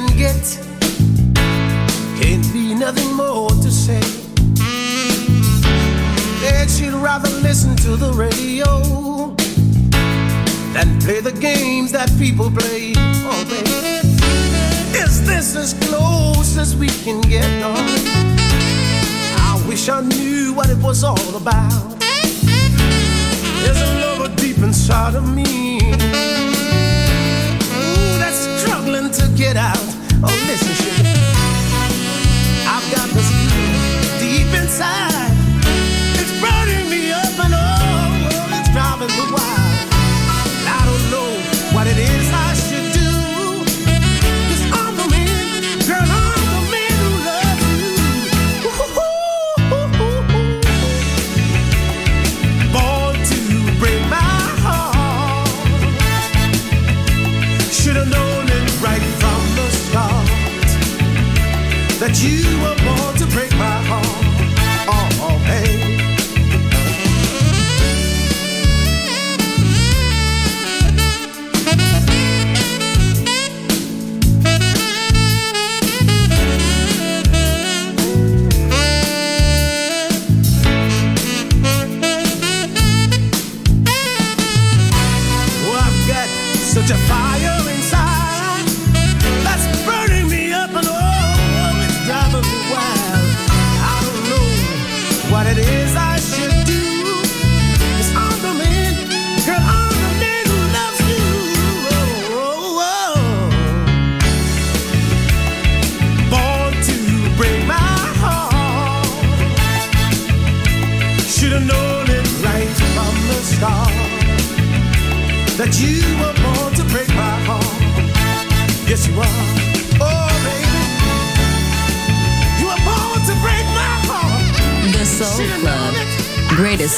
can get. Can't be nothing more to say. Said she'd rather listen to the radio than play the games that people play. Oh, baby. Is this as close as we can get, darling? I wish I knew what it was all about. There's a lover deep inside of me to get out oh, of this shit. I've got this deep inside. you were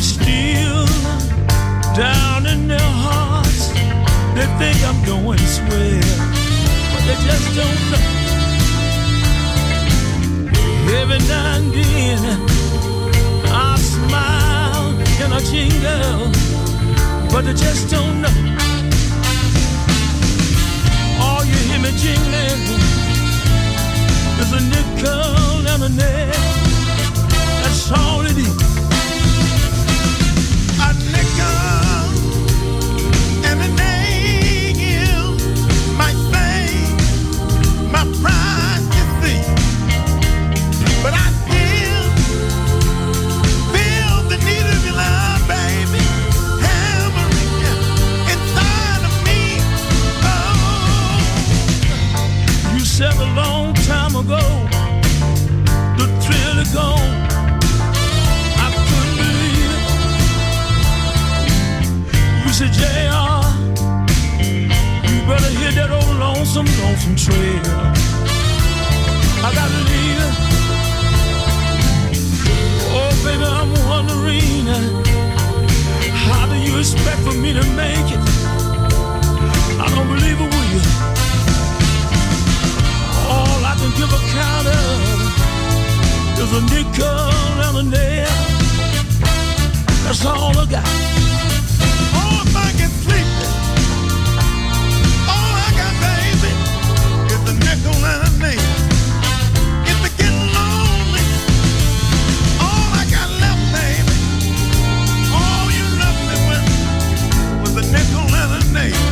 still. Down in their hearts, they think I'm going swell, but they just don't know. Every now and then, I smile and I jingle, but they just don't know. You hear me jingling is a nickel and a nickel. That's all it is. some lonesome trail. I gotta leave. Oh, baby, I'm wondering uh, how do you expect for me to make it? I don't believe it, will? All I can give a count of is a nickel and a nail. That's all I got. name.